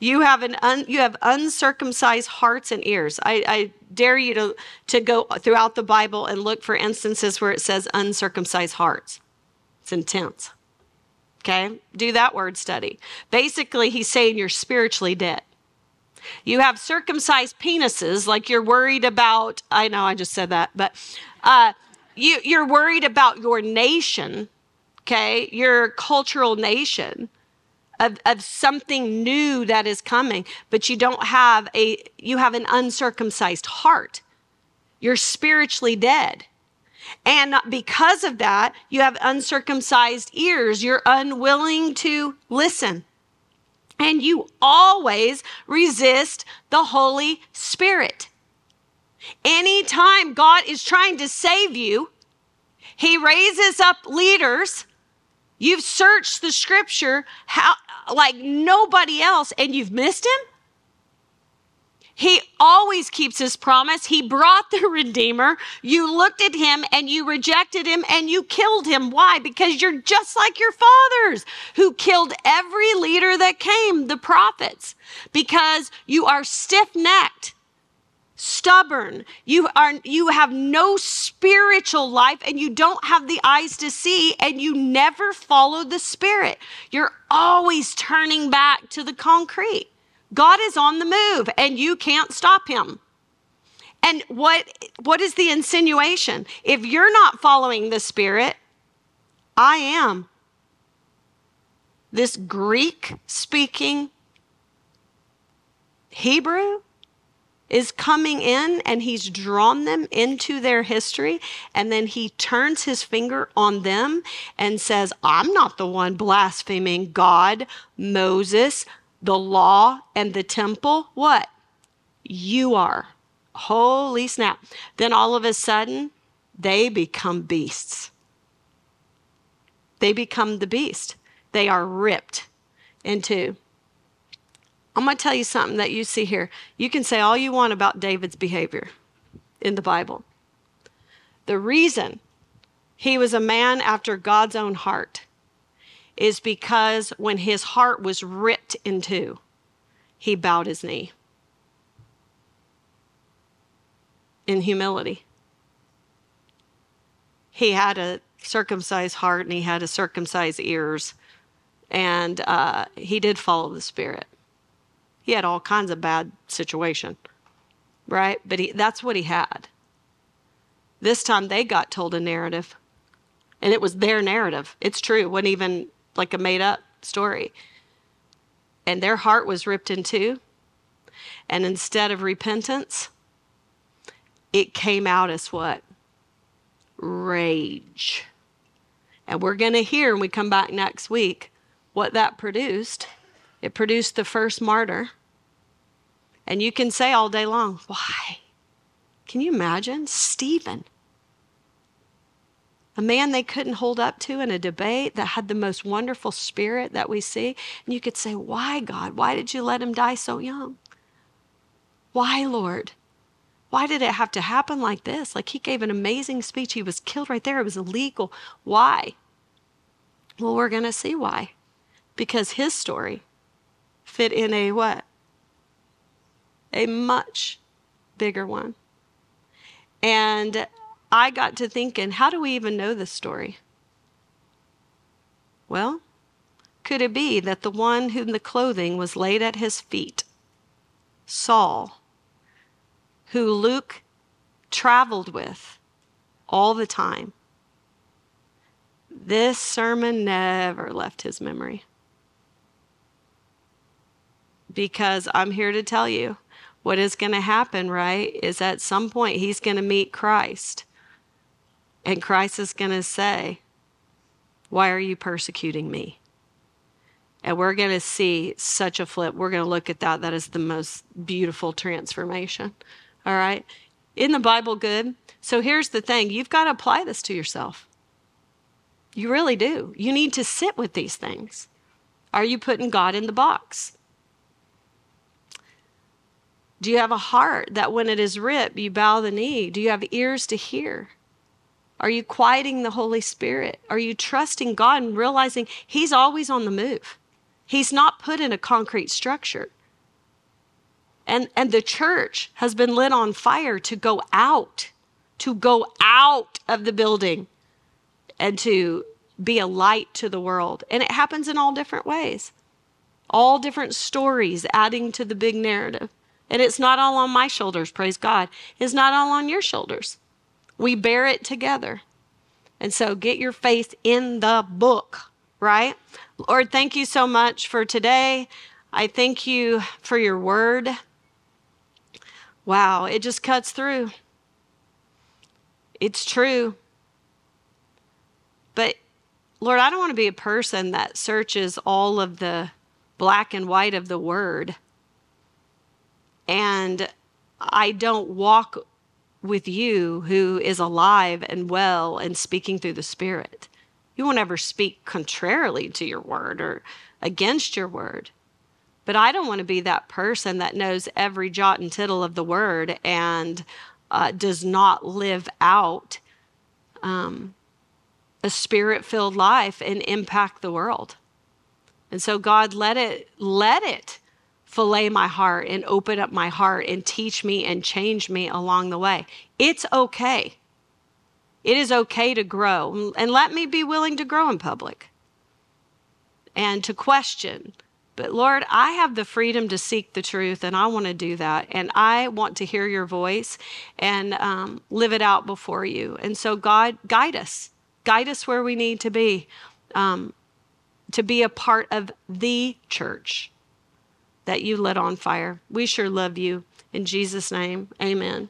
you have an un, you have uncircumcised hearts and ears. I, I dare you to, to go throughout the Bible and look for instances where it says uncircumcised hearts. It's intense. Okay? Do that word study. Basically, he's saying you're spiritually dead. You have circumcised penises, like you're worried about. I know I just said that, but uh, you, you're worried about your nation, okay? Your cultural nation of, of something new that is coming, but you don't have a, you have an uncircumcised heart. You're spiritually dead. And because of that, you have uncircumcised ears. You're unwilling to listen. And you always resist the Holy Spirit. Anytime God is trying to save you, He raises up leaders. You've searched the scripture how, like nobody else and you've missed him? Always keeps his promise. He brought the Redeemer. You looked at him and you rejected him and you killed him. Why? Because you're just like your fathers who killed every leader that came, the prophets, because you are stiff necked stubborn you are you have no spiritual life and you don't have the eyes to see and you never follow the spirit you're always turning back to the concrete god is on the move and you can't stop him and what what is the insinuation if you're not following the spirit i am this greek speaking hebrew is coming in and he's drawn them into their history. And then he turns his finger on them and says, I'm not the one blaspheming God, Moses, the law, and the temple. What? You are. Holy snap. Then all of a sudden, they become beasts. They become the beast. They are ripped into I'm going to tell you something that you see here. You can say all you want about David's behavior in the Bible. The reason he was a man after God's own heart is because when his heart was ripped in two, he bowed his knee in humility. He had a circumcised heart and he had a circumcised ears, and uh, he did follow the Spirit. He had all kinds of bad situation, right? But he, that's what he had. This time they got told a narrative, and it was their narrative. It's true. It wasn't even like a made up story. And their heart was ripped in two. And instead of repentance, it came out as what? Rage. And we're going to hear when we come back next week what that produced. It produced the first martyr. And you can say all day long, why? Can you imagine? Stephen. A man they couldn't hold up to in a debate that had the most wonderful spirit that we see. And you could say, Why, God? Why did you let him die so young? Why, Lord? Why did it have to happen like this? Like he gave an amazing speech. He was killed right there. It was illegal. Why? Well, we're going to see why. Because his story fit in a what? A much bigger one. And I got to thinking, how do we even know this story? Well, could it be that the one whom the clothing was laid at his feet, Saul, who Luke traveled with all the time, this sermon never left his memory? Because I'm here to tell you what is going to happen, right? Is at some point he's going to meet Christ. And Christ is going to say, Why are you persecuting me? And we're going to see such a flip. We're going to look at that. That is the most beautiful transformation. All right. In the Bible, good. So here's the thing you've got to apply this to yourself. You really do. You need to sit with these things. Are you putting God in the box? Do you have a heart that when it is ripped, you bow the knee? Do you have ears to hear? Are you quieting the Holy Spirit? Are you trusting God and realizing He's always on the move? He's not put in a concrete structure. And, and the church has been lit on fire to go out, to go out of the building and to be a light to the world. And it happens in all different ways, all different stories adding to the big narrative. And it's not all on my shoulders, praise God. It's not all on your shoulders. We bear it together. And so get your faith in the book, right? Lord, thank you so much for today. I thank you for your word. Wow, it just cuts through. It's true. But Lord, I don't want to be a person that searches all of the black and white of the word and I don't walk with you who is alive and well and speaking through the Spirit. You won't ever speak contrarily to your word or against your word. But I don't want to be that person that knows every jot and tittle of the word and uh, does not live out um, a spirit filled life and impact the world. And so, God, let it, let it fillet my heart and open up my heart and teach me and change me along the way. It's okay. It is okay to grow. And let me be willing to grow in public and to question. But Lord, I have the freedom to seek the truth, and I want to do that. And I want to hear your voice and um, live it out before you. And so, God, guide us. Guide us where we need to be um, to be a part of the church that you lit on fire. We sure love you. In Jesus' name, amen.